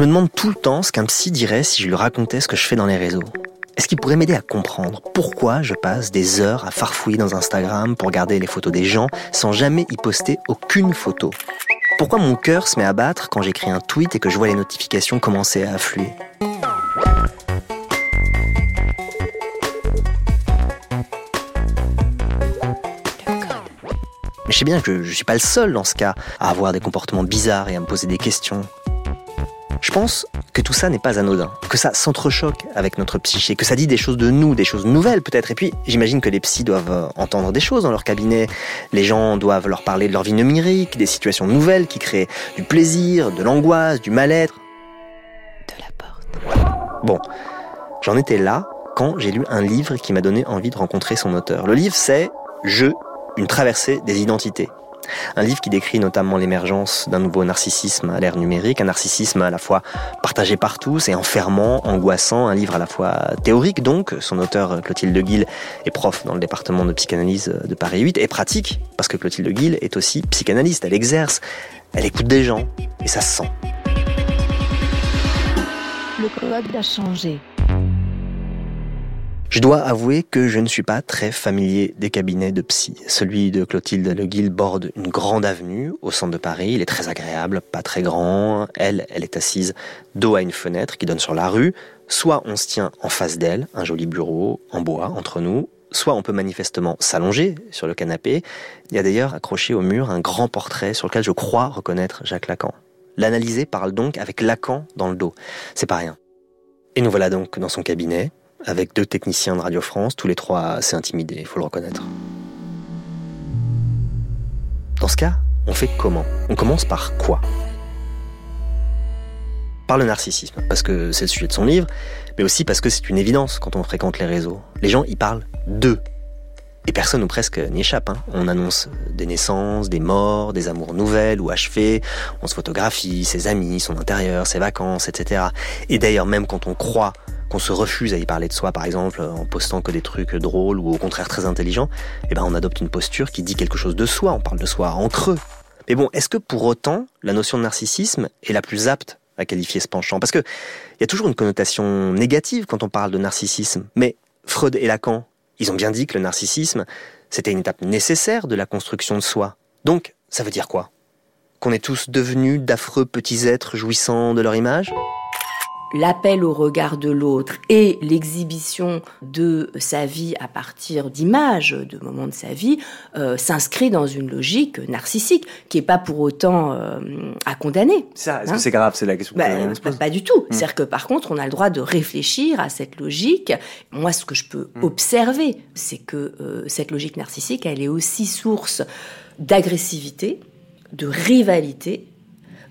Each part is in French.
me demande tout le temps ce qu'un psy dirait si je lui racontais ce que je fais dans les réseaux. Est-ce qu'il pourrait m'aider à comprendre pourquoi je passe des heures à farfouiller dans Instagram pour garder les photos des gens sans jamais y poster aucune photo? Pourquoi mon cœur se met à battre quand j'écris un tweet et que je vois les notifications commencer à affluer? Mais je sais bien que je ne suis pas le seul dans ce cas à avoir des comportements bizarres et à me poser des questions. Je pense que tout ça n'est pas anodin, que ça s'entrechoque avec notre psyché, que ça dit des choses de nous, des choses nouvelles peut-être. Et puis, j'imagine que les psys doivent euh, entendre des choses dans leur cabinet. Les gens doivent leur parler de leur vie numérique, des situations nouvelles qui créent du plaisir, de l'angoisse, du mal-être. De la porte. Bon, j'en étais là quand j'ai lu un livre qui m'a donné envie de rencontrer son auteur. Le livre, c'est Je, une traversée des identités. Un livre qui décrit notamment l'émergence d'un nouveau narcissisme à l'ère numérique, un narcissisme à la fois partagé par tous et enfermant, angoissant, un livre à la fois théorique donc, son auteur Clotilde Guil est prof dans le département de psychanalyse de Paris 8 et pratique parce que Clotilde Guil est aussi psychanalyste, elle exerce, elle écoute des gens et ça se sent. Le code a changé. Je dois avouer que je ne suis pas très familier des cabinets de psy. Celui de Clotilde Le Guil borde une grande avenue au centre de Paris. Il est très agréable, pas très grand. Elle, elle est assise dos à une fenêtre qui donne sur la rue. Soit on se tient en face d'elle, un joli bureau en bois entre nous, soit on peut manifestement s'allonger sur le canapé. Il y a d'ailleurs accroché au mur un grand portrait sur lequel je crois reconnaître Jacques Lacan. L'analyser parle donc avec Lacan dans le dos. C'est pas rien. Et nous voilà donc dans son cabinet, avec deux techniciens de Radio France, tous les trois assez intimidés, il faut le reconnaître. Dans ce cas, on fait comment? On commence par quoi? Par le narcissisme, parce que c'est le sujet de son livre, mais aussi parce que c'est une évidence quand on fréquente les réseaux. Les gens y parlent d'eux. Et personne ou presque n'y échappe. Hein. On annonce des naissances, des morts, des amours nouvelles ou achevées. On se photographie, ses amis, son intérieur, ses vacances, etc. Et d'ailleurs, même quand on croit qu'on se refuse à y parler de soi, par exemple, en postant que des trucs drôles ou au contraire très intelligents, eh ben on adopte une posture qui dit quelque chose de soi, on parle de soi en creux. Mais bon, est-ce que pour autant, la notion de narcissisme est la plus apte à qualifier ce penchant? Parce que il y a toujours une connotation négative quand on parle de narcissisme. Mais Freud et Lacan, ils ont bien dit que le narcissisme, c'était une étape nécessaire de la construction de soi. Donc, ça veut dire quoi? Qu'on est tous devenus d'affreux petits êtres jouissant de leur image? L'appel au regard de l'autre et l'exhibition de sa vie à partir d'images, de moments de sa vie, euh, s'inscrit dans une logique narcissique qui est pas pour autant euh, à condamner. Ça, est-ce que hein c'est grave? C'est la question que bah, se pose. Pas, du tout. Hmm. C'est-à-dire que par contre, on a le droit de réfléchir à cette logique. Moi, ce que je peux hmm. observer, c'est que euh, cette logique narcissique, elle est aussi source d'agressivité, de rivalité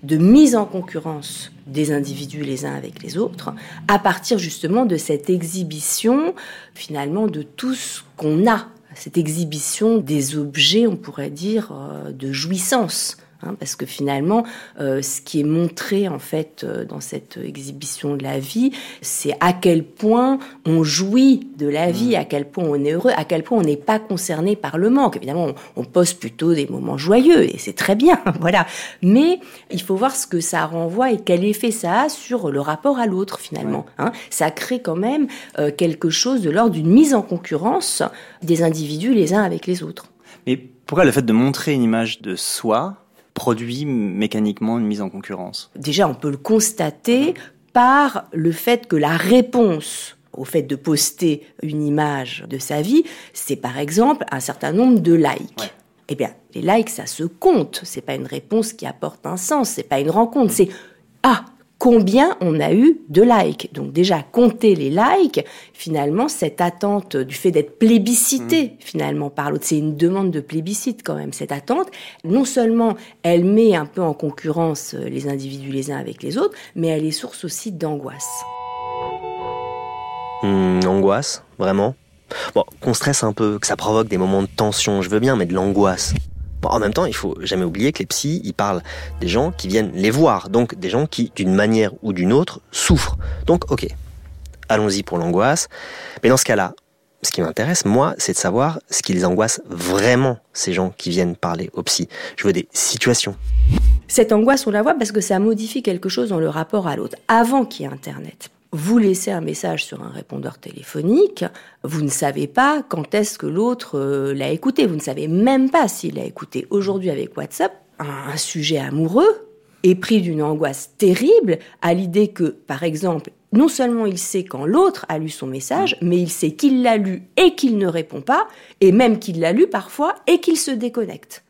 de mise en concurrence des individus les uns avec les autres, à partir justement de cette exhibition finalement de tout ce qu'on a, cette exhibition des objets, on pourrait dire, euh, de jouissance. Hein, parce que finalement, euh, ce qui est montré en fait euh, dans cette exhibition de la vie, c'est à quel point on jouit de la vie, à quel point on est heureux, à quel point on n'est pas concerné par le manque. Évidemment, on, on poste plutôt des moments joyeux et c'est très bien, voilà. Mais il faut voir ce que ça renvoie et quel effet ça a sur le rapport à l'autre finalement. Hein. Ça crée quand même euh, quelque chose de l'ordre d'une mise en concurrence des individus les uns avec les autres. Mais pourquoi le fait de montrer une image de soi produit mécaniquement une mise en concurrence Déjà, on peut le constater par le fait que la réponse au fait de poster une image de sa vie, c'est par exemple un certain nombre de likes. Eh bien, les likes, ça se compte. C'est pas une réponse qui apporte un sens. C'est pas une rencontre. C'est ah, combien on a eu de likes. Donc déjà, compter les likes, finalement, cette attente du fait d'être plébiscité, mm. finalement, par l'autre, c'est une demande de plébiscite quand même, cette attente. Non seulement elle met un peu en concurrence euh, les individus les uns avec les autres, mais elle est source aussi d'angoisse. Mmh, angoisse, vraiment? Bon, qu'on stresse un peu, que ça provoque des moments de tension, je veux bien, mais de l'angoisse en même temps, il faut jamais oublier que les psys, ils parlent des gens qui viennent les voir, donc des gens qui, d'une manière ou d'une autre, souffrent. Donc, ok, allons-y pour l'angoisse. Mais dans ce cas-là, ce qui m'intéresse, moi, c'est de savoir ce qui les angoisse vraiment, ces gens qui viennent parler au psy. Je veux des situations. Cette angoisse, on la voit parce que ça modifie quelque chose dans le rapport à l'autre. Avant qu'il y ait Internet, vous laissez un message sur un répondeur téléphonique, vous ne savez pas quand est-ce que l'autre euh, l'a écouté, vous ne savez même pas s'il l'a écouté. Aujourd'hui, avec WhatsApp, un sujet amoureux est pris d'une angoisse terrible à l'idée que, par exemple, non seulement il sait quand l'autre a lu son message, mais il sait qu'il l'a lu et qu'il ne répond pas, et même qu'il l'a lu parfois et qu'il se déconnecte.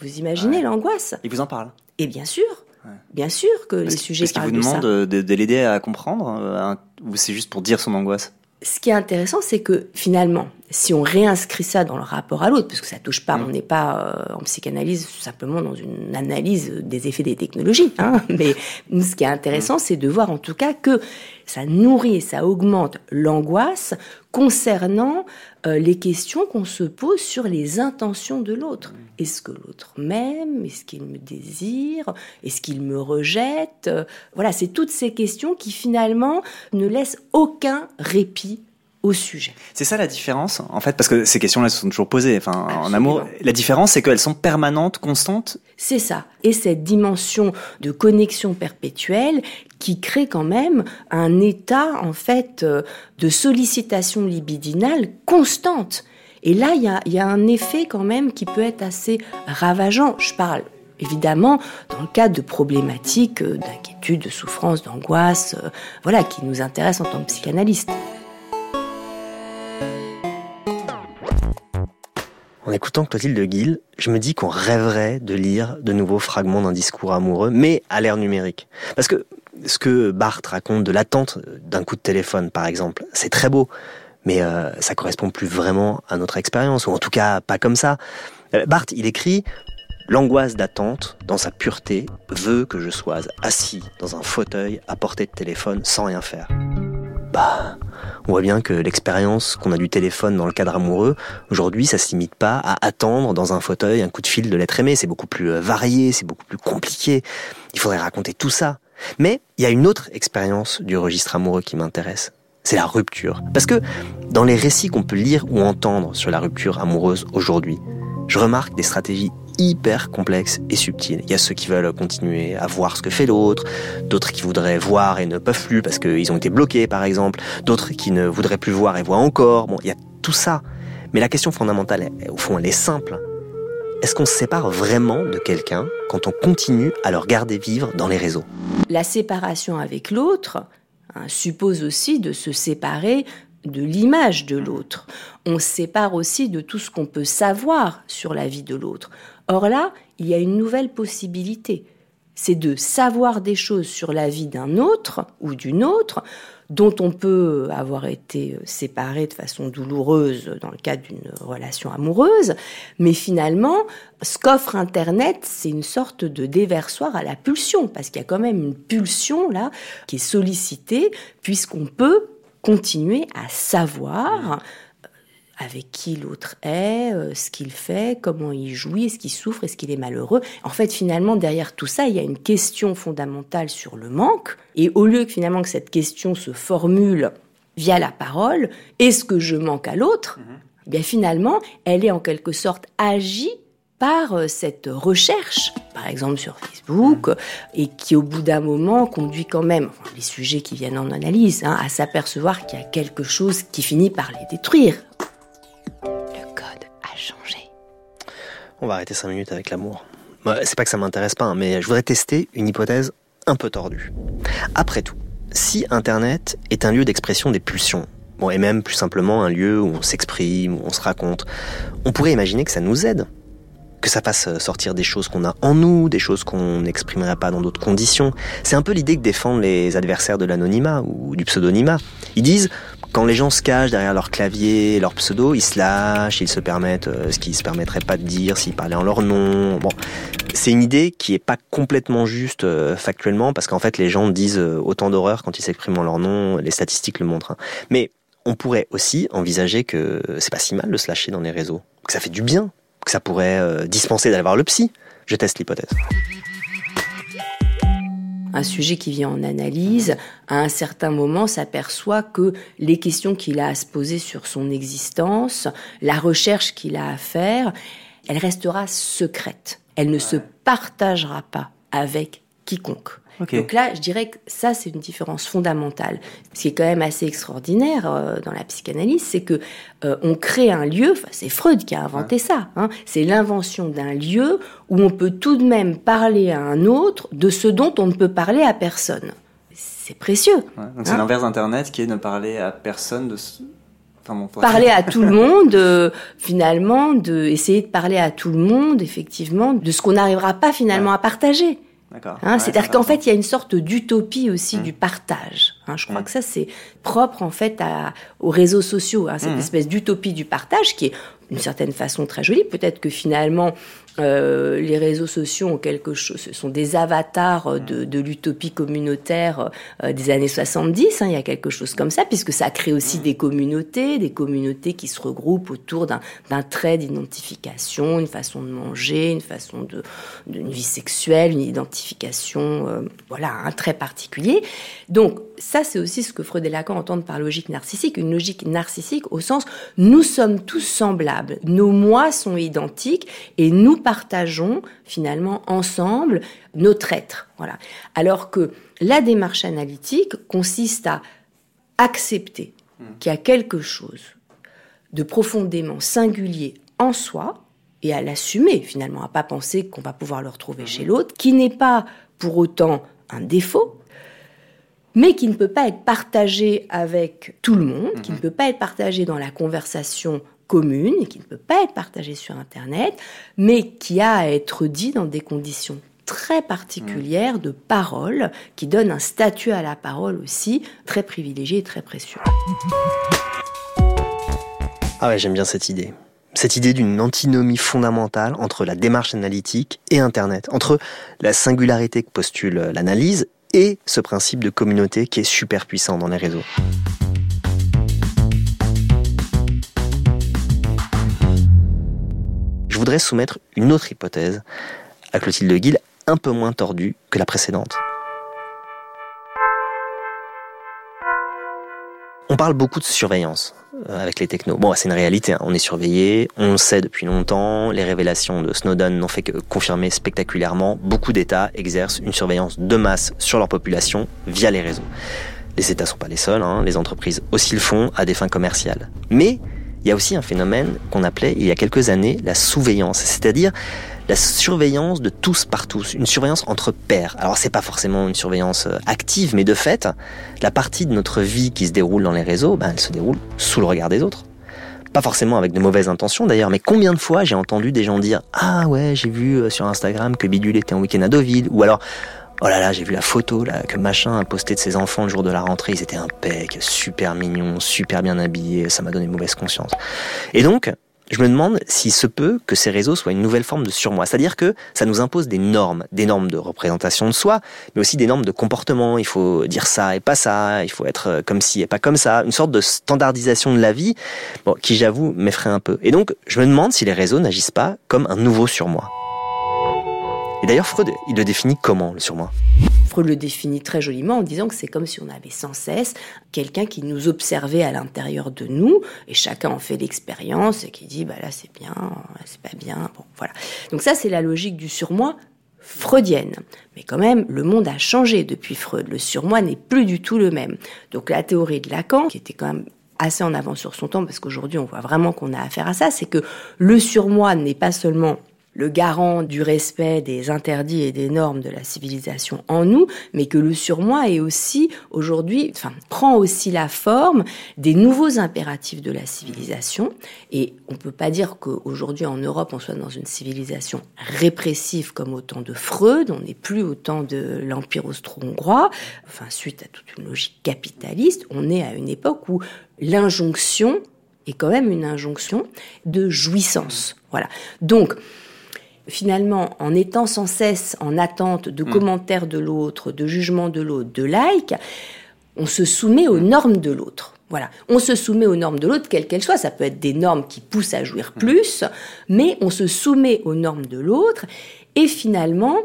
Vous imaginez l'angoisse? Il vous en parle? Et bien sûr, bien sûr que les sujets parlent de ça. Est-ce qu'il vous demande de, l'aider à comprendre, euh, ou c'est juste pour dire son angoisse? Ce qui est intéressant, c'est que finalement, si on réinscrit ça dans le rapport à l'autre, parce que ça touche pas, mm. on n'est pas euh, en psychanalyse simplement dans une analyse des effets des technologies, hein, mais ce qui est intéressant, mm. c'est de voir en tout cas que ça nourrit et ça augmente l'angoisse concernant euh, les questions qu'on se pose sur les intentions de l'autre. Mm. Est-ce que l'autre m'aime? Est-ce qu'il me désire? Est-ce qu'il me rejette? Voilà, c'est toutes ces questions qui finalement ne laissent aucun répit au sujet. C'est ça la différence, en fait, parce que ces questions-là se sont toujours posées. Enfin, en amour, la différence, c'est qu'elles sont permanentes, constantes. C'est ça. Et cette dimension de connexion perpétuelle qui crée quand même un état, en fait, euh, de sollicitation libidinale constante. Et là, il y a, y a un effet quand même qui peut être assez ravageant. Je parle évidemment dans le cadre de problématiques euh, d'inquiétude, de souffrance, d'angoisse, euh, voilà, qui nous intéressent en tant que psychanalyste. En écoutant Clotilde Guil, je me dis qu'on rêverait de lire de nouveaux fragments d'un discours amoureux, mais à l'ère numérique. Parce que ce que Barthes raconte de l'attente d'un coup de téléphone, par exemple, c'est très beau, mais euh, ça correspond plus vraiment à notre expérience, ou en tout cas pas comme ça. Euh, Barthes, il écrit L'angoisse d'attente, dans sa pureté, veut que je sois assis dans un fauteuil à portée de téléphone sans rien faire. Bah, on voit bien que l'expérience qu'on a du téléphone dans le cadre amoureux, aujourd'hui, ça se limite pas à attendre dans un fauteuil un coup de fil de l'être aimé. C'est beaucoup plus euh, varié, c'est beaucoup plus compliqué. Il faudrait raconter tout ça. Mais il y a une autre expérience du registre amoureux qui m'intéresse. C'est la rupture. Parce que dans les récits qu'on peut lire ou entendre sur la rupture amoureuse aujourd'hui, je remarque des stratégies hyper complexe et subtil. Il y a ceux qui veulent continuer à voir ce que fait l'autre, d'autres qui voudraient voir et ne peuvent plus parce qu'ils ont été bloqués par exemple, d'autres qui ne voudraient plus voir et voient encore. Bon, il y a tout ça. Mais la question fondamentale, au fond, elle est simple. Est-ce qu'on se sépare vraiment de quelqu'un quand on continue à le regarder vivre dans les réseaux? La séparation avec l'autre hein, suppose aussi de se séparer de l'image de l'autre. On se sépare aussi de tout ce qu'on peut savoir sur la vie de l'autre. Or là, il y a une nouvelle possibilité. C'est de savoir des choses sur la vie d'un autre ou d'une autre dont on peut avoir été séparé de façon douloureuse dans le cadre d'une relation amoureuse, mais finalement, ce qu'offre Internet, c'est une sorte de déversoir à la pulsion, parce qu'il y a quand même une pulsion là qui est sollicitée, puisqu'on peut continuer à savoir avec qui l'autre est, euh, ce qu'il fait, comment il jouit, est-ce qu'il souffre, est-ce qu'il est malheureux. En fait, finalement, derrière tout ça, il y a une question fondamentale sur le manque. Et au lieu que finalement que cette question se formule via la parole, est-ce que je manque à l'autre mhm. eh Bien finalement, elle est en quelque sorte agie par euh, cette recherche, par exemple sur Facebook, mhm. et qui au bout d'un moment conduit quand même, les sujets qui viennent en analyse, hein, à s'apercevoir qu'il y a quelque chose qui finit par les détruire. On va arrêter 5 minutes avec l'amour. C'est pas que ça m'intéresse pas, hein, mais je voudrais tester une hypothèse un peu tordue. Après tout, si Internet est un lieu d'expression des pulsions, bon, et même plus simplement un lieu où on s'exprime, où on se raconte, on pourrait imaginer que ça nous aide, que ça fasse sortir des choses qu'on a en nous, des choses qu'on n'exprimerait pas dans d'autres conditions. C'est un peu l'idée que défendent les adversaires de l'anonymat ou du pseudonymat. Ils disent quand les gens se cachent derrière leur clavier, leur pseudo, ils se lâchent, ils se permettent euh, ce qu'ils se permettraient pas de dire s'ils parlaient en leur nom. Bon, c'est une idée qui est pas complètement juste euh, factuellement parce qu'en fait les gens disent euh, autant d'horreurs quand ils s'expriment en leur nom. Les statistiques le montrent. Hein. Mais on pourrait aussi envisager que c'est pas si mal de se lâcher dans les réseaux, que ça fait du bien, que ça pourrait dispenser d'aller voir le psy. Je teste l'hypothèse. Un sujet qui vient en analyse, à un certain moment, s'aperçoit que les questions qu'il a à se poser sur son existence, la recherche qu'il a à faire, elle restera secrète. Elle ne se partagera pas avec quiconque. Donc là, je dirais que ça, c'est une différence fondamentale. Ce qui est quand même assez extraordinaire euh, dans la psychanalyse, c'est que euh, on crée un lieu. c'est Freud qui a inventé ça. Hein, c'est l'invention d'un lieu où on peut tout de même parler à un autre de ce dont on ne peut parler à personne. C'est précieux. donc c'est hein. l'inverse d'Internet qui est ne parler à personne de. parler à tout le monde, euh, finalement, de essayer de parler à tout le monde, effectivement, de ce qu'on n'arrivera pas finalement à partager. Hein, C'est-à-dire qu'en fait, il y a une sorte d'utopie aussi mmh. du partage. Hein, je crois mmh. que ça, c'est propre en fait à, aux réseaux sociaux, hein, cette mmh. espèce d'utopie du partage qui est d'une certaine façon très jolie. Peut-être que finalement, euh, les réseaux sociaux ont quelque chose, ce sont des avatars euh, de, de l'utopie communautaire euh, des années 70. Hein, il y a quelque chose comme ça, puisque ça crée aussi des communautés, des communautés qui se regroupent autour d'un trait d'identification, une façon de manger, une façon de d'une vie sexuelle, une identification, euh, voilà, un trait particulier. Donc ça, c'est aussi ce que Freud et Lacan entendent par logique narcissique, une logique narcissique au sens nous sommes tous semblables, nos moi sont identiques et nous partageons finalement ensemble notre être. Voilà. Alors que la démarche analytique consiste à accepter hmm. qu'il y a quelque chose de profondément singulier en soi et à l'assumer finalement, à pas penser qu'on va pouvoir le retrouver chez hmm. l'autre, qui n'est pas pour autant un défaut, mais qui ne peut pas être partagé avec tout le monde, qui ne hmm. peut pas être partagé dans la conversation commune et qui ne peut pas être partagé sur Internet, mais qui a à être dit dans des conditions très particulières de parole, qui donnent un statut à la parole aussi très privilégié et très précieux. Ah ouais, j'aime bien cette idée. Cette idée d'une antinomie fondamentale entre la démarche analytique et Internet, entre la singularité que postule l'analyse et ce principe de communauté qui est super puissant dans les réseaux. Je voudrais soumettre une autre hypothèse à Clotilde Guil, un peu moins tordue que la précédente. On parle beaucoup de surveillance euh, avec les technos. Bon, c'est une réalité, hein. on est surveillé, on le sait depuis longtemps, les révélations de Snowden n'ont fait que confirmer spectaculairement, beaucoup d'États exercent une surveillance de masse sur leur population via les réseaux. Les États sont pas les seuls, hein. les entreprises aussi le font à des fins commerciales. Mais il y a aussi un phénomène qu'on appelait il y a quelques années la souveillance, c'est-à-dire la surveillance de tous par tous, une surveillance entre pairs. Alors c'est pas forcément une surveillance euh, active, mais de fait, la partie de notre vie qui se déroule dans les réseaux, ben, elle se déroule sous le regard des autres. Pas forcément avec de mauvaises intentions d'ailleurs, mais combien de fois j'ai entendu des gens dire Ah ouais, j'ai vu euh, sur Instagram que Bidule était en week-end à Deauville, ou alors Oh là là, j'ai vu la photo là que machin a posté de ses enfants le jour de la rentrée. Ils étaient impec, super mignons, super bien habillés. Ça m'a donné mauvaise conscience. Et donc, je me demande s'il se peut que ces réseaux soient une nouvelle forme de surmoi. C'est-à-dire que ça nous impose des normes, des normes de représentation de soi, mais aussi des normes de comportement. Il faut dire ça et pas ça, il faut être comme ci et pas comme ça. Une sorte de standardisation de la vie, bon, qui j'avoue m'effraie un peu. Et donc, je me demande si les réseaux n'agissent pas comme un nouveau surmoi. Et d'ailleurs, Freud, il le définit comment, le surmoi? Freud le définit très joliment en disant que c'est comme si on avait sans cesse quelqu'un qui nous observait à l'intérieur de nous, et chacun en fait l'expérience et qui dit, bah là c'est bien, c'est pas bien, bon voilà. Donc ça c'est la logique du surmoi freudienne. Mais quand même, le monde a changé depuis Freud. Le surmoi n'est plus du tout le même. Donc la théorie de Lacan, qui était quand même assez en avant sur son temps, parce qu'aujourd'hui on voit vraiment qu'on a affaire à ça, c'est que le surmoi n'est pas seulement le garant du respect des interdits et des normes de la civilisation en nous, mais que le surmoi est aussi aujourd'hui, enfin, prend aussi la forme des nouveaux impératifs de la civilisation. Et on peut pas dire qu'aujourd'hui en Europe on soit dans une civilisation répressive comme au temps de Freud, on n'est plus au temps de l'Empire austro-hongrois, enfin, suite à toute une logique capitaliste, on est à une époque où l'injonction est quand même une injonction de jouissance. Voilà. Donc, finalement, en étant sans cesse en attente de hmm. commentaires de l'autre, de jugements de l'autre, de likes, on se soumet aux hmm. normes de l'autre. Voilà, on se soumet aux normes de l'autre, quelles qu'elles soient. Ça peut être des normes qui poussent à jouir hmm. plus, mais on se soumet aux normes de l'autre. Et finalement,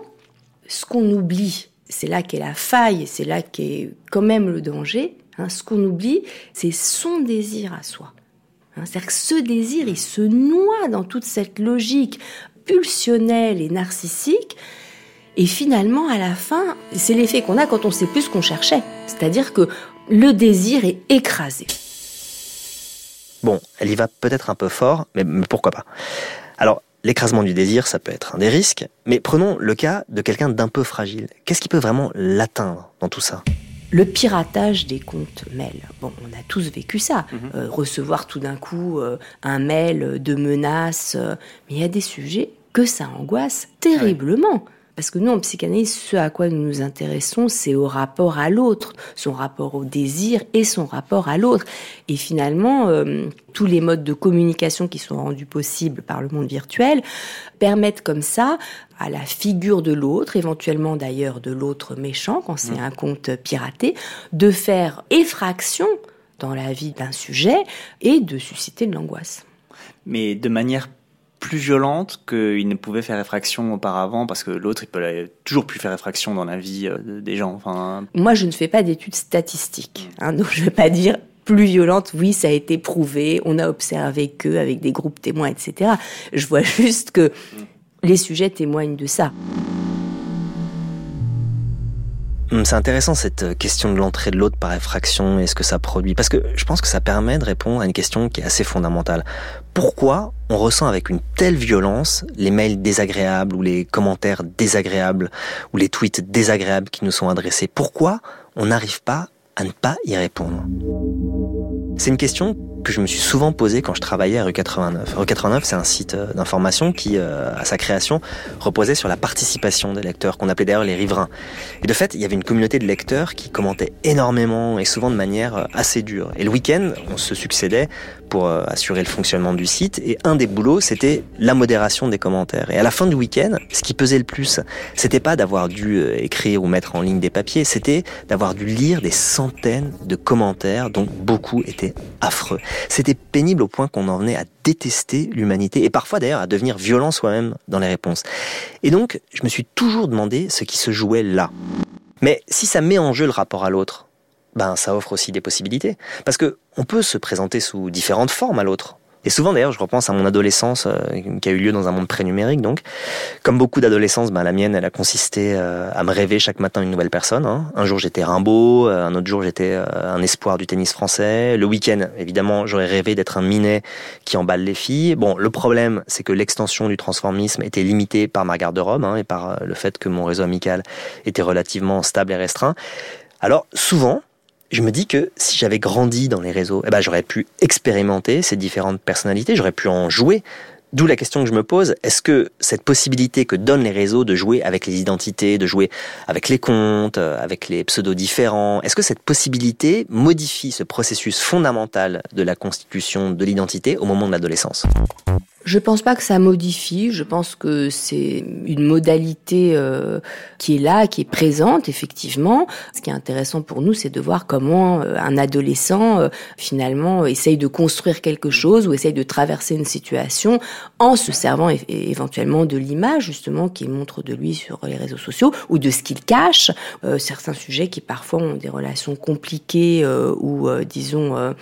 ce qu'on oublie, c'est là qu'est la faille, c'est là qu'est quand même le danger. Hein. ce qu'on oublie, c'est son désir à soi. Hein. C'est-à-dire que ce désir, il se noie dans toute cette logique et narcissique. Et finalement, à la fin, c'est l'effet qu'on a quand on sait plus ce qu'on cherchait. C'est-à-dire que le désir est écrasé. Bon, elle y va peut-être un peu fort, mais, pourquoi pas. Alors, l'écrasement du désir, ça peut être un des risques, mais prenons le cas de quelqu'un d'un peu fragile. Qu'est-ce qui peut vraiment l'atteindre dans tout ça? Le piratage des comptes mail. Bon, on a tous vécu ça. Mhm. Euh, recevoir tout d'un coup euh, un mail de menaces. Euh, mais il y a des sujets que ça angoisse terriblement. Parce que nous, en psychanalyse, ce à quoi nous nous intéressons, c'est au rapport à l'autre, son rapport au désir et son rapport à l'autre. Et finalement, euh, tous les modes de communication qui sont rendus possibles par le monde virtuel permettent comme ça à la figure de l'autre, éventuellement d'ailleurs de l'autre méchant, quand c'est mmh. un compte piraté, de faire effraction dans la vie d'un sujet et de susciter de l'angoisse. Mais de manière plus violente qu'il ne pouvait faire effraction auparavant parce que l'autre il peut toujours plus faire effraction dans la vie euh, des gens. Enfin... Moi je ne fais pas d'études statistiques, hein, donc je ne vais pas dire plus violente, oui, ça a été prouvé, on a observé que avec des groupes témoins, etc. Je vois juste que les sujets témoignent de ça. Hum, c'est intéressant cette question de l'entrée de l'autre par effraction et ce que ça produit, parce que je pense que ça permet de répondre à une question qui est assez fondamentale. Pourquoi on ressent avec une telle violence les mails désagréables ou les commentaires désagréables ou les tweets désagréables qui nous sont adressés? Pourquoi on n'arrive pas à ne pas y répondre? C'est une question que je me suis souvent posé quand je travaillais à Rue 89. Rue 89, c'est un site euh, d'information qui, euh, à sa création, reposait sur la participation des lecteurs, qu'on appelait d'ailleurs les riverains. Et de fait, il y avait une communauté de lecteurs qui commentaient énormément et souvent de manière euh, assez dure. Et le week-end, on se succédait pour assurer le fonctionnement du site. Et un des boulots, c'était la modération des commentaires. Et à la fin du week-end, ce qui pesait le plus, c'était pas d'avoir dû écrire ou mettre en ligne des papiers, c'était d'avoir dû lire des centaines de commentaires dont beaucoup étaient affreux. C'était pénible au point qu'on en venait à détester l'humanité et parfois d'ailleurs à devenir violent soi-même dans les réponses. Et donc, je me suis toujours demandé ce qui se jouait là. Mais si ça met en jeu le rapport à l'autre, ben ça offre aussi des possibilités. Parce que on peut se présenter sous différentes formes à l'autre. Et souvent d'ailleurs, je repense à mon adolescence euh, qui a eu lieu dans un monde pré-numérique. Donc, comme beaucoup d'adolescences, ben, la mienne, elle a consisté euh, à me rêver chaque matin une nouvelle personne. Hein. Un jour, j'étais Rimbaud, euh, un autre jour, j'étais un espoir du tennis français. Le week-end, évidemment, j'aurais rêvé d'être un minet qui emballe les filles. Bon, le problème, c'est que l'extension du transformisme était limitée par ma garde-robe hein, et par le fait que mon réseau amical était relativement stable et restreint. Alors, souvent, je me dis que si j'avais grandi dans les réseaux, eh ben, j'aurais pu expérimenter ces différentes personnalités, j'aurais pu en jouer. D'où la question que je me pose, est-ce que cette possibilité que donnent les réseaux de jouer avec les identités, de jouer avec les comptes, euh, avec les pseudos différents, est-ce que cette possibilité modifie ce processus fondamental de la constitution de l'identité au moment de l'adolescence? Je pense pas que ça modifie. Je pense que c'est une modalité euh, qui est là, qui est présente effectivement. Ce qui est intéressant pour nous, c'est de voir comment euh, un adolescent finalement essaye de construire quelque chose ou essaye de traverser une situation en se servant éventuellement de l'image justement qui montre de lui sur les réseaux sociaux ou de ce qu'il cache. certains sujets qui parfois ont des relations compliquées ou disons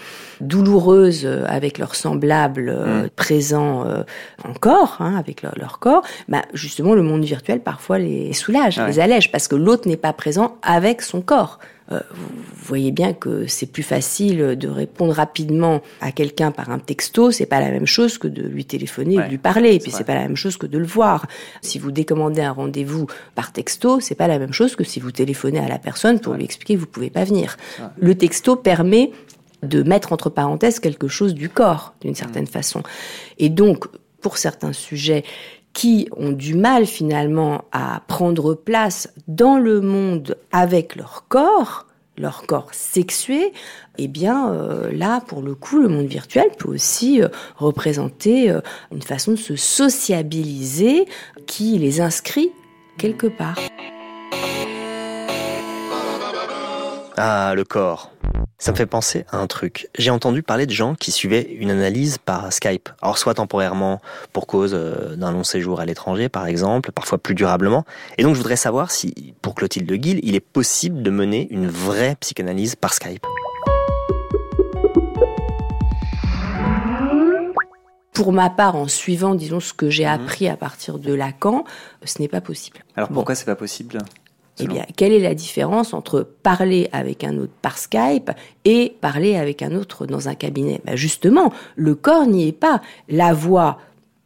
douloureuses avec leurs semblables mmh. présents euh, encore, hein, avec leur, corps, bah, justement, le monde virtuel parfois les soulage, les allège, parce que l'autre n'est pas présent avec son corps. Euh, vous voyez bien que c'est plus facile de répondre rapidement à quelqu'un par un texto, c'est pas la même chose que de lui téléphoner ou de lui parler, et puis c'est pas la même chose que de le voir. Si vous décommandez un rendez-vous par texto, c'est pas la même chose que si vous téléphonez à la personne pour lui expliquer que vous pouvez pas venir. Le texto permet de mettre entre parenthèses quelque chose du corps, d'une certaine mm. façon. Et donc, pour certains sujets qui ont du mal finalement à prendre place dans le monde avec leur corps, leur corps sexué, eh bien euh, là, pour le coup, le monde virtuel peut aussi euh, représenter euh, une façon de se sociabiliser qui les inscrit quelque part. Ah, le corps. Ça me fait penser à un truc. J'ai entendu parler de gens qui suivaient une analyse par Skype. Alors soit temporairement pour cause euh, d'un long séjour à l'étranger par exemple, parfois plus durablement. Et donc je voudrais savoir si pour Clotilde Guil, il est possible de mener une vraie psychanalyse par Skype. Pour ma part, en suivant, disons, ce que j'ai Mhm. appris à partir de Lacan, ce n'est pas possible. Alors Bon. pourquoi c'est pas possible? Eh bien, quelle est la différence entre parler avec un autre par Skype et parler avec un autre dans un cabinet? Ben Justement, le corps n'y est pas. La voix,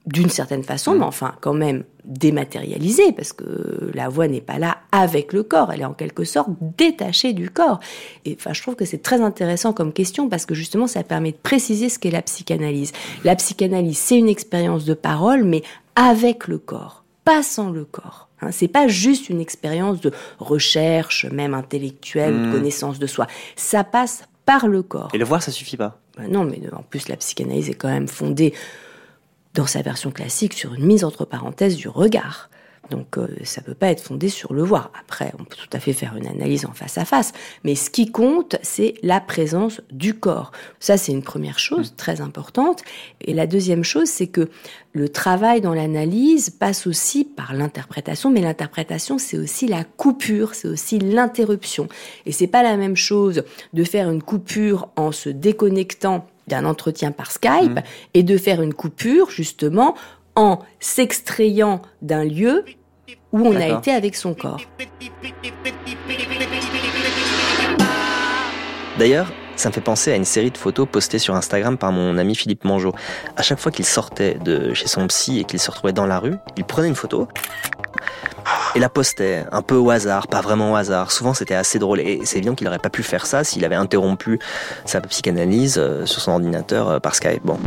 d'une certaine façon, mais enfin quand même dématérialisée, parce que la voix n'est pas là avec le corps, elle est en quelque sorte détachée du corps. Et enfin, je trouve que c'est très intéressant comme question, parce que justement, ça permet de préciser ce qu'est la psychanalyse. La psychanalyse, c'est une expérience de parole, mais avec le corps, pas sans le corps. Hein, c'est pas juste une expérience de recherche, même intellectuelle, de Mm. connaissance de soi. Ça passe par le corps. Et le voir, ça suffit pas? Ben non, mais en plus, la psychanalyse est quand même fondée, dans sa version classique, sur une mise entre parenthèses du regard. Donc, euh, ça peut pas être fondé sur le voir. Après, on peut tout à fait faire une analyse en face à face. Mais ce qui compte, c'est la présence du corps. Ça, c'est une première chose très importante. Et la deuxième chose, c'est que le travail dans l'analyse passe aussi par l'interprétation, mais l'interprétation, c'est aussi la coupure, c'est aussi l'interruption. Et c'est pas la même chose de faire une coupure en se déconnectant d'un entretien par Skype Mhm. et de faire une coupure, justement, en s'extrayant d'un lieu où on a été avec son corps. D'ailleurs, ça me fait penser à une série de photos postées sur Instagram par mon ami Philippe Mangeot. À chaque fois qu'il sortait de chez son psy et qu'il se retrouvait dans la rue, il prenait une photo et la postait un peu au hasard, pas vraiment au hasard. Souvent c'était assez drôle et c'est évident qu'il n'aurait pas pu faire ça s'il avait interrompu sa psychanalyse euh, sur son ordinateur euh, par Skype. Bon.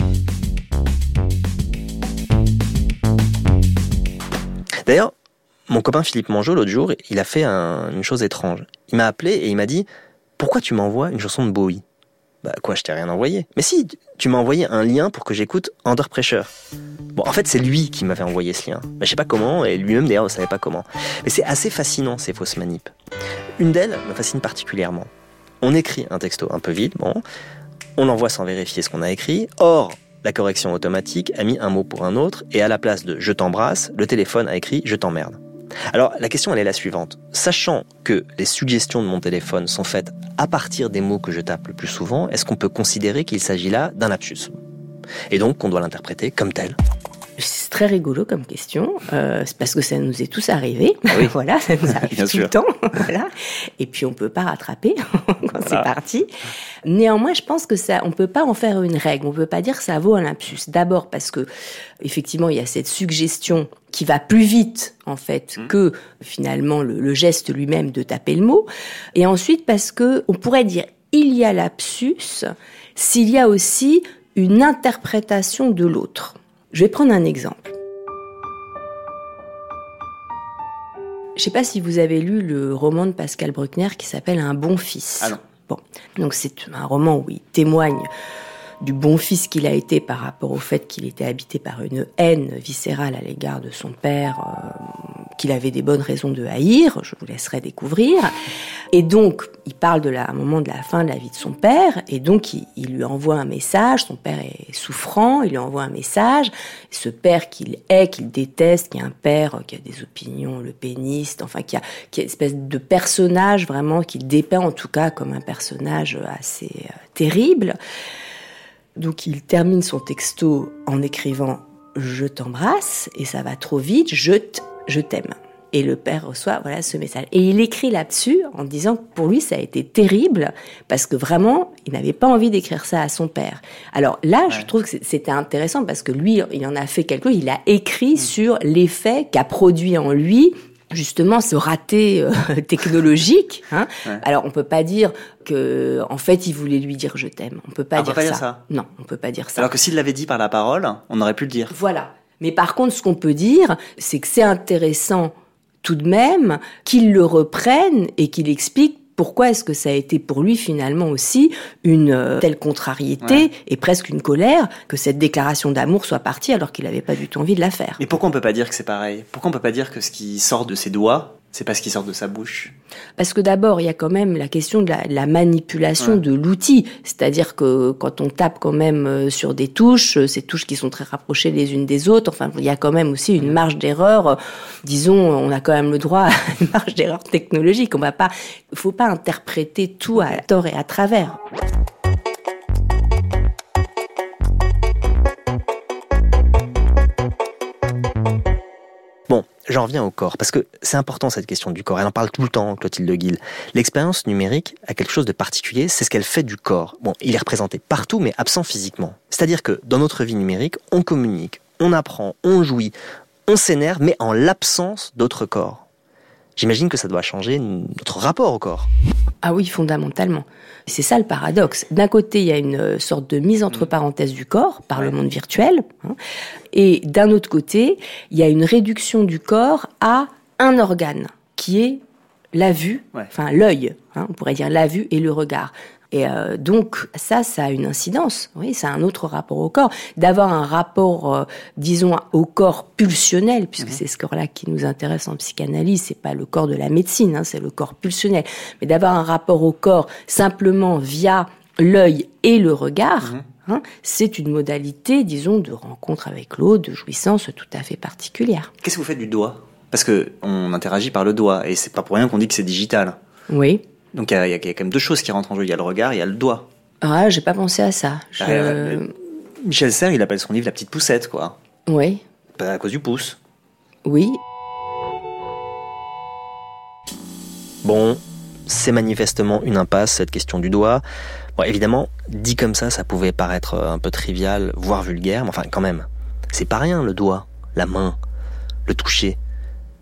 D'ailleurs, mon copain Philippe Mangeot, l'autre jour, il a fait un- une chose étrange. Il m'a appelé et il m'a dit Pourquoi tu m'envoies une chanson de Bowie? Bah, quoi, je t'ai rien envoyé. Mais si, tu m'as envoyé un lien pour que j'écoute Under Pressure. Bon, en fait, c'est lui qui m'avait envoyé ce lien. Bah, je sais pas comment, et lui-même d'ailleurs ne savait pas comment. Mais c'est assez fascinant, ces fausses manips. Une d'elles me fascine particulièrement. On écrit un texto un peu vide, bon. On l'envoie sans vérifier ce qu'on a écrit. Or, la correction automatique a mis un mot pour un autre, et à la place de je t'embrasse, le téléphone a écrit je t'emmerde. Alors, la question, elle est la suivante. Sachant que les suggestions de mon téléphone sont faites à partir des mots que je tape le plus souvent, est-ce qu'on peut considérer qu'il s'agit là d'un lapsus? Et donc qu'on doit l'interpréter comme tel C'est très rigolo comme question, euh, c'est parce que ça nous est tous arrivé. Ah oui. voilà, ça nous arrive tout sûr. le temps. voilà. Et puis on peut pas rattraper quand c'est parti. Néanmoins, je pense que ça, on peut pas en faire une règle. On peut pas dire que ça vaut un lapsus. D'abord parce que effectivement, il y a cette suggestion qui va plus vite en fait Mm. que finalement le, le geste lui-même de taper le mot. Et ensuite parce que on pourrait dire il y a lapsus s'il y a aussi une interprétation de l'autre. Je vais prendre un exemple. Je ne sais pas si vous avez lu le roman de Pascal Bruckner qui s'appelle Un bon fils. Ah non. Bon, donc c'est un roman où il témoigne du bon fils qu'il a été par rapport au fait qu'il était habité par une haine viscérale à l'égard de son père, euh, qu'il avait des bonnes raisons de haïr, je vous laisserai découvrir. Et donc, il parle de la, à un moment de la fin de la vie de son père, et donc il, lui envoie un message, son père est souffrant, il lui envoie un message, ce père qu'il est, qu'il déteste, qui est un père qui a des opinions le péniste, enfin qui a, qui est une espèce de personnage vraiment qu'il dépeint en tout cas comme un personnage assez euh, terrible. Donc il termine son texto en écrivant je t'embrasse et ça va trop vite, je t'aime. Et le père reçoit voilà ce message. Et il écrit là-dessus en disant que pour lui ça a été terrible parce que vraiment il n'avait pas envie d'écrire ça à son père. Alors là, je trouve que c'était intéressant parce que lui, il en a fait quelque chose. Il a écrit sur l'effet qu'a produit en lui justement ce raté euh, technologique. Hein. Ouais. Alors on peut pas dire que en fait il voulait lui dire je t'aime. On peut pas, Ah, on dire, peut pas ça. dire ça. Non, on peut pas dire ça. Alors que s'il l'avait dit par la parole, on aurait pu le dire. Voilà. Mais par contre, ce qu'on peut dire, c'est que c'est intéressant tout de même qu'il le reprenne et qu'il explique pourquoi est-ce que ça a été pour lui finalement aussi une euh, telle contrariété Ouais. et presque une colère que cette déclaration d'amour soit partie alors qu'il n'avait pas du tout envie de la faire? Mais pourquoi on peut pas dire que c'est pareil? Pourquoi on peut pas dire que ce qui sort de ses doigts, C'est pas ce qui sort de sa bouche. Parce que d'abord, il y a quand même la question de la, manipulation de l'outil. C'est-à-dire que quand on tape quand même euh, sur des touches, euh, ces touches qui sont très rapprochées les unes des autres, enfin, il y a quand même aussi une marge d'erreur. Disons, on a quand même le droit à une marge d'erreur technologique. On va pas, faut pas interpréter tout à tort et à travers. J'en reviens au corps, parce que c'est important cette question du corps. Elle en parle tout le temps, Clotilde Guil. L'expérience numérique a quelque chose de particulier, c'est ce qu'elle fait du corps. Bon, il est représenté partout, mais absent physiquement. C'est-à-dire que dans notre vie numérique, on communique, on apprend, on jouit, on s'énerve, mais en l'absence d'autres corps. J'imagine que ça doit changer notre rapport au corps. Ah oui, fondamentalement. C'est ça le paradoxe. D'un côté, il y a une euh, sorte de mise entre mm. parenthèses du corps par le monde virtuel, hein, et d'un autre côté, il y a une réduction du corps à un organe qui est la vue, enfin l'œil, hein, on pourrait dire la vue et le regard. Et euh, donc ça, ça a une incidence. Oui, c'est un autre rapport au corps. D'avoir un rapport, euh, disons, au corps pulsionnel, puisque c'est ce corps-là qui nous intéresse en psychanalyse. C'est pas le corps de la médecine, hein, c'est le corps pulsionnel. Mais d'avoir un rapport au corps simplement via l'œil et le regard. Mhm. Hein, c'est une modalité, disons, de rencontre avec l'autre, de jouissance tout à fait particulière. Qu'est-ce que vous faites du doigt? Parce que on interagit par le doigt, et c'est pas pour rien qu'on dit que c'est digital. Oui. Donc il y, a quand même deux choses qui rentrent en jeu. Il y a le regard, il y a le doigt. Ah, j'ai pas pensé à ça. Bah, euh, Michel Serres, il appelle son livre La petite poussette, quoi. Oui. Pas à cause du pouce. Oui. Bon, c'est manifestement une impasse, cette question du doigt. Bon, évidemment, dit comme ça, ça pouvait paraître un peu trivial, voire vulgaire, mais enfin, quand même. C'est pas rien, le doigt, la main, le toucher.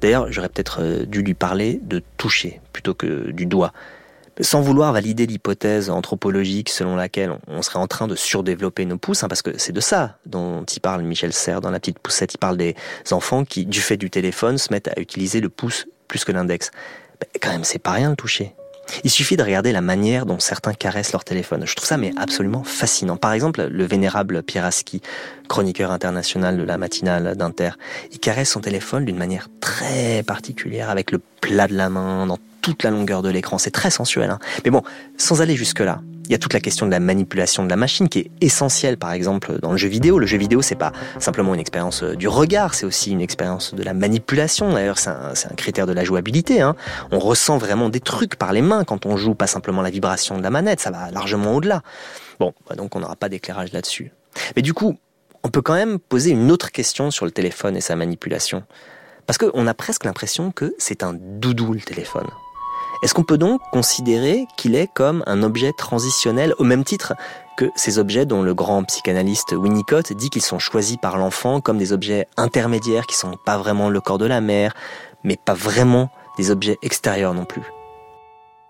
D'ailleurs, j'aurais peut-être euh, dû lui parler de toucher plutôt que du doigt sans vouloir valider l'hypothèse anthropologique selon laquelle on serait en train de surdévelopper nos pouces, hein, parce que c'est de ça dont il parle Michel Serres dans La Petite Poussette. Il parle des enfants qui, du fait du téléphone, se mettent à utiliser le pouce plus que l'index. Quand même, c'est pas rien le toucher. Il suffit de regarder la manière dont certains caressent leur téléphone. Je trouve ça mais absolument fascinant. Par exemple, le vénérable Pieraski, chroniqueur international de la matinale d'Inter, il caresse son téléphone d'une manière très particulière, avec le plat de la main, dans toute la longueur de l'écran. C'est très sensuel. Hein. Mais bon, sans aller jusque-là, il y a toute la question de la manipulation de la machine qui est essentielle, par exemple, dans le jeu vidéo. Le jeu vidéo, c'est pas simplement une expérience euh, du regard, c'est aussi une expérience de la manipulation. D'ailleurs, c'est un, critère de la jouabilité. Hein. On ressent vraiment des trucs par les mains quand on joue, pas simplement la vibration de la manette. Ça va largement au-delà. Bon, bah donc on n'aura pas d'éclairage là-dessus. Mais du coup, on peut quand même poser une autre question sur le téléphone et sa manipulation. Parce qu'on a presque l'impression que c'est un doudou le téléphone. Est-ce qu'on peut donc considérer qu'il est comme un objet transitionnel au même titre que ces objets dont le grand psychanalyste Winnicott dit qu'ils sont choisis par l'enfant comme des objets intermédiaires qui sont pas vraiment le corps de la mère, mais pas vraiment des objets extérieurs non plus?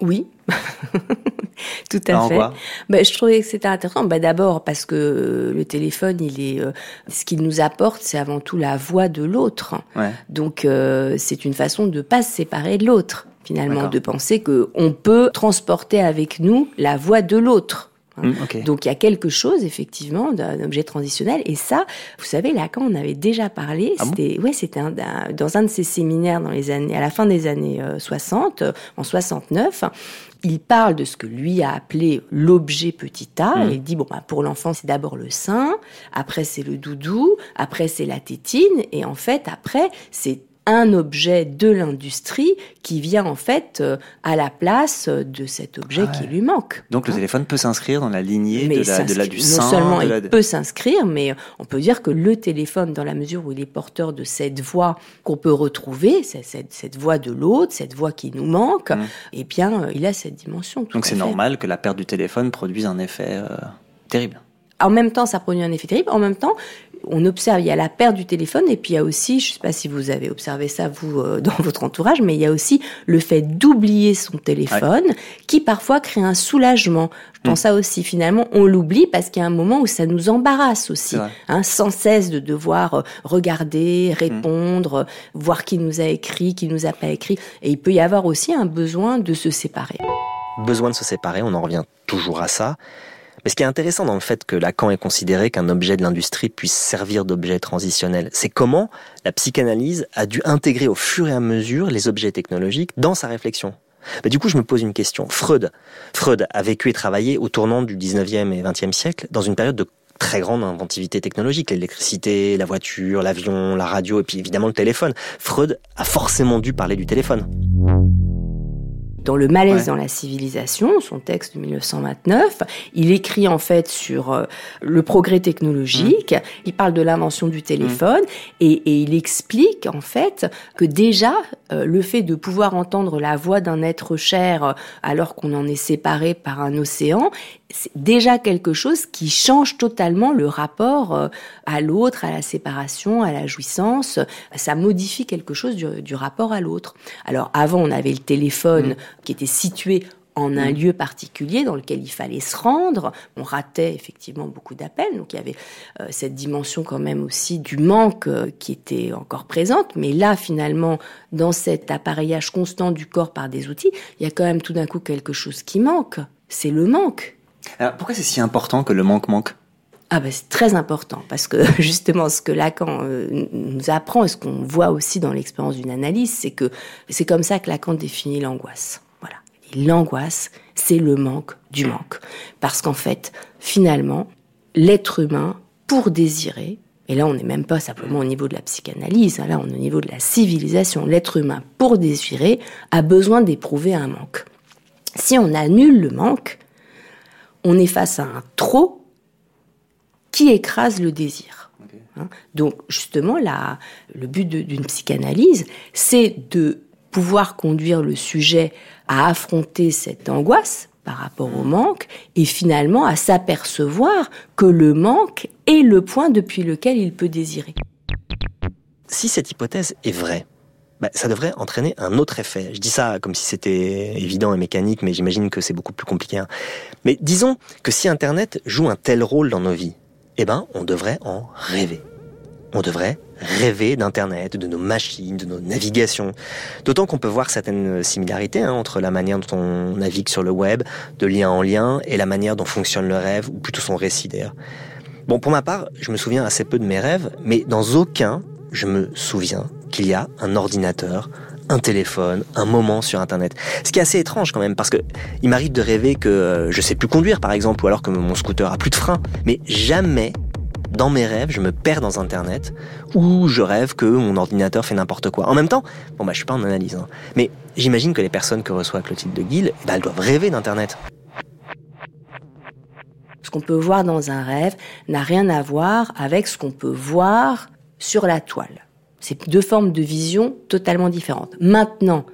Oui, tout à fait. Ben, je trouvais que c'était intéressant. Ben, D'abord parce que le téléphone, il est, euh, ce qu'il nous apporte, c'est avant tout la voix de l'autre. Donc euh, c'est une façon de pas se séparer de l'autre finalement, de penser que on peut transporter avec nous la voix de l'autre. Mmh, Donc il y a quelque chose effectivement d'un objet transitionnel et ça, vous savez, Lacan on avait déjà parlé. Ah c'était ouais, c'était dans un de ses séminaires dans les années à la fin des années 60, euh, en 69. Il parle de ce que lui a appelé l'objet petit a. Mmh. il dit bon bah, pour l'enfant c'est d'abord le sein, après c'est le doudou, après c'est la tétine et en fait après c'est un objet de l'industrie qui vient en fait euh, à la place de cet objet qui lui manque. Donc le hein téléphone peut s'inscrire dans la lignée de la, de la, du sein. Non seulement il peut s'inscrire, mais on peut dire que le téléphone, dans la mesure où il est porteur de cette voix qu'on peut retrouver, cette, cette, voix de l'autre, cette voix qui nous manque, mmh. eh bien, euh, il a cette dimension. Donc c'est normal que la perte du téléphone produise un effet euh, terrible en même temps, ça produit un effet terrible. En même temps, on observe, il y a la perte du téléphone et puis il y a aussi, je ne sais pas si vous avez observé ça vous euh, dans votre entourage, mais il y a aussi le fait d'oublier son téléphone qui parfois crée un soulagement. Je pense mm. ça aussi. Finalement, on l'oublie parce qu'il y a un moment où ça nous embarrasse aussi, hein, sans cesse de devoir euh, regarder, mm. répondre, voir qui nous a écrit, qui nous a pas écrit. Et il peut y avoir aussi un besoin de se séparer. Besoin de se séparer, on en revient toujours à ça. Mais ce qui est intéressant dans le fait que Lacan ait considéré qu'un objet de l'industrie puisse servir d'objet transitionnel, c'est comment la psychanalyse a dû intégrer au fur et à mesure les objets technologiques dans sa réflexion. Bah, du coup, je me pose une question. Freud, Freud a vécu et travaillé au tournant du 19e et 20e siècle dans une période de très grande inventivité technologique, l'électricité, la voiture, l'avion, la radio et puis évidemment le téléphone. Freud a forcément dû parler du téléphone dans Le malaise dans la civilisation, son texte de 1929, il écrit en fait sur euh, le progrès technologique, mmh. il parle de l'invention du téléphone mmh. et, il explique en fait que déjà euh, le fait de pouvoir entendre la voix d'un être cher euh, alors qu'on en est séparé par un océan, c'est déjà quelque chose qui change totalement le rapport à l'autre, à la séparation, à la jouissance. Ça modifie quelque chose du, rapport à l'autre. Alors avant, on avait le téléphone mmh. Qui était situé en un lieu particulier dans lequel il fallait se rendre. On ratait effectivement beaucoup d'appels, donc il y avait euh, cette dimension quand même aussi du manque euh, qui était encore présente. Mais là, finalement, dans cet appareillage constant du corps par des outils, il y a quand même tout d'un coup quelque chose qui manque. C'est le manque. Alors pourquoi c'est si important que le manque manque? Ah ben c'est très important parce que justement ce que Lacan euh, nous apprend et ce qu'on voit aussi dans l'expérience d'une analyse, c'est que c'est comme ça que Lacan définit l'angoisse. L'angoisse, c'est le manque du manque, parce qu'en fait, finalement, l'être humain, pour désirer, et là on n'est même pas simplement au niveau de la psychanalyse, hein, là on est au niveau de la civilisation, l'être humain, pour désirer, a besoin d'éprouver un manque. Si on annule le manque, on est face à un trop qui écrase le désir. Hein. Donc justement, la, le but d'une psychanalyse, c'est de pouvoir conduire le sujet à affronter cette angoisse par rapport au manque et finalement à s'apercevoir que le manque est le point depuis lequel il peut désirer. Si cette hypothèse est vraie, bah, ça devrait entraîner un autre effet. Je dis ça comme si c'était évident et mécanique, mais j'imagine que c'est beaucoup plus compliqué. Hein. Mais disons que si Internet joue un tel rôle dans nos vies, eh ben, on devrait en rêver. On devrait rêver d'Internet, de nos machines, de nos navigations. D'autant qu'on peut voir certaines similarités hein, entre la manière dont on navigue sur le web, de lien en lien, et la manière dont fonctionne le rêve, ou plutôt son récit d'ailleurs. Bon, pour ma part, je me souviens assez peu de mes rêves, mais dans aucun, je me souviens qu'il y a un ordinateur, un téléphone, un moment sur Internet. Ce qui est assez étrange quand même, parce que il m'arrive de rêver que euh, je sais plus conduire, par exemple, ou alors que mon scooter a plus de frein. Mais jamais, dans mes rêves, je me perds dans Internet, ou je rêve que mon ordinateur fait n'importe quoi. En même temps, bon bah je suis pas en analyse, hein, mais j'imagine que les personnes que reçoit Clotilde de Guille, eh ben, elles doivent rêver d'Internet. Ce qu'on peut voir dans un rêve n'a rien à voir avec ce qu'on peut voir sur la toile. C'est deux formes de vision totalement différentes. Maintenant,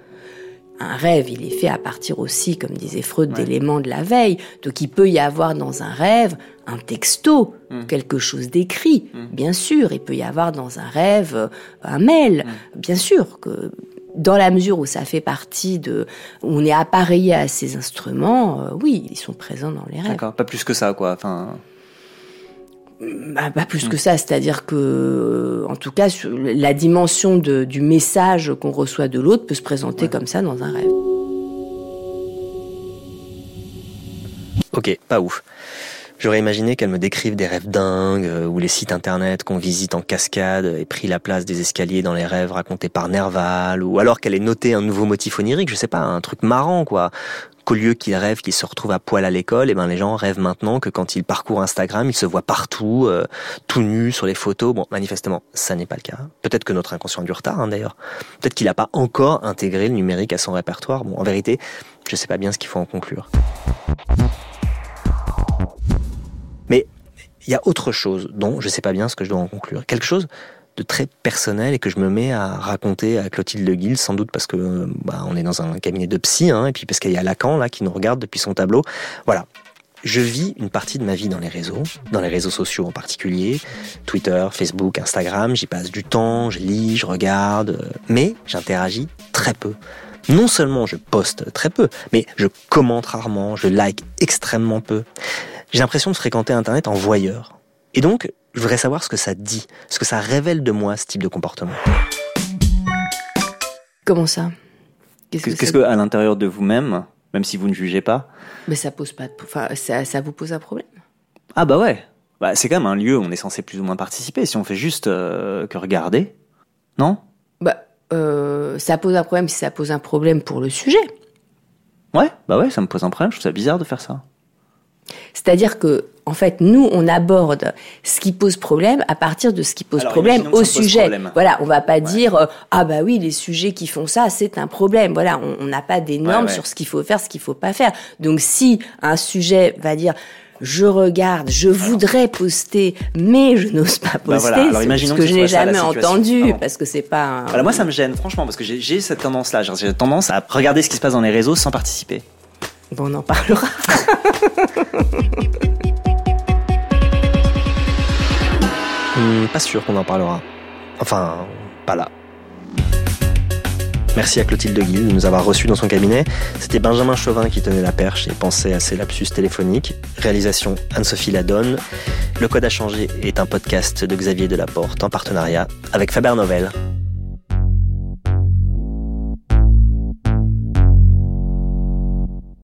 un rêve, il est fait à partir aussi, comme disait Freud, d'éléments de la veille. Donc il peut y avoir dans un rêve un texto, hmm. quelque chose d'écrit, hmm. bien sûr. Il peut y avoir dans un rêve euh, un mail, hmm. bien sûr. Que dans la mesure où ça fait partie de, on est appareillé à ces instruments, euh, oui, ils sont présents dans les rêves. D'accord, pas plus que ça, quoi. Enfin. Bah, pas plus que ça, c'est-à-dire que, en tout cas, la dimension du message qu'on reçoit de l'autre peut se présenter comme ça dans un rêve. Ok, pas ouf. J'aurais imaginé qu'elle me décrive des rêves dingues, euh, où les sites internet qu'on visite en cascade aient pris la place des escaliers dans les rêves racontés par Nerval, ou alors qu'elle ait noté un nouveau motif onirique, je sais pas, un truc marrant, quoi qu'au lieu qu'ils rêvent qu'ils se retrouvent à poil à l'école, et eh ben les gens rêvent maintenant que quand ils parcourent Instagram, ils se voient partout, euh, tout nus sur les photos. Bon, manifestement, ça n'est pas le cas. Peut-être que notre inconscient a du retard, hein, d'ailleurs. Peut-être qu'il n'a pas encore intégré le numérique à son répertoire. Bon, en vérité, je sais pas bien ce qu'il faut en conclure. Il y a autre chose dont je sais pas bien ce que je dois en conclure. Quelque chose de très personnel et que je me mets à raconter à Clotilde Guil, sans doute parce que bah, on est dans un cabinet de psy, hein, et puis parce qu'il y a Lacan là qui nous regarde depuis son tableau. Voilà. Je vis une partie de ma vie dans les réseaux, dans les réseaux sociaux en particulier, Twitter, Facebook, Instagram, j'y passe du temps, je lis, je regarde, euh, mais j'interagis très peu. Non seulement je poste très peu, mais je commente rarement, je like extrêmement peu. J'ai l'impression de fréquenter Internet en voyeur. Et donc, je voudrais savoir ce que ça dit, ce que ça révèle de moi, ce type de comportement. Comment ça? Qu'est-ce que, à l'intérieur de vous-même, même si vous ne jugez pas? Mais ça pose pas, enfin, ça, ça vous pose un problème? Ah bah ouais. Bah, c'est quand même un lieu où on est censé plus ou moins participer. Si on fait juste euh, que regarder, non? Bah, euh, ça pose un problème si ça pose un problème pour le sujet. Ouais, bah ouais, ça me pose un problème. Je trouve ça bizarre de faire ça. C'est-à-dire que, en fait, nous, on aborde ce qui pose problème à partir de ce qui pose Alors, problème au sujet. problème. Voilà, on va pas dire euh, ah bah oui, les sujets qui font ça, c'est un problème. Voilà, on n'a pas des normes ouais. sur ce qu'il faut faire, ce qu'il faut pas faire. Donc si un sujet va dire je regarde, je voudrais poster, mais je n'ose pas poster, Bah voilà, alors c'est imaginons ce que que je n'ai jamais entendu parce que c'est pas. Un... Voilà, moi ça me gêne, franchement, parce que j'ai- cette tendance-là. J'ai tendance à regarder ce qui se passe dans les réseaux sans participer. Bon, on en parlera. Hmm, pas sûr qu'on en parlera. Enfin, pas là. Merci à Clotilde Guil de nous avoir reçus dans son cabinet. C'était Benjamin Chauvin qui tenait la perche et pensait à ses lapsus téléphoniques. Réalisation Anne-Sophie Ladonne. Le Code à changer est un podcast de Xavier Delaporte en partenariat avec Faber Novel.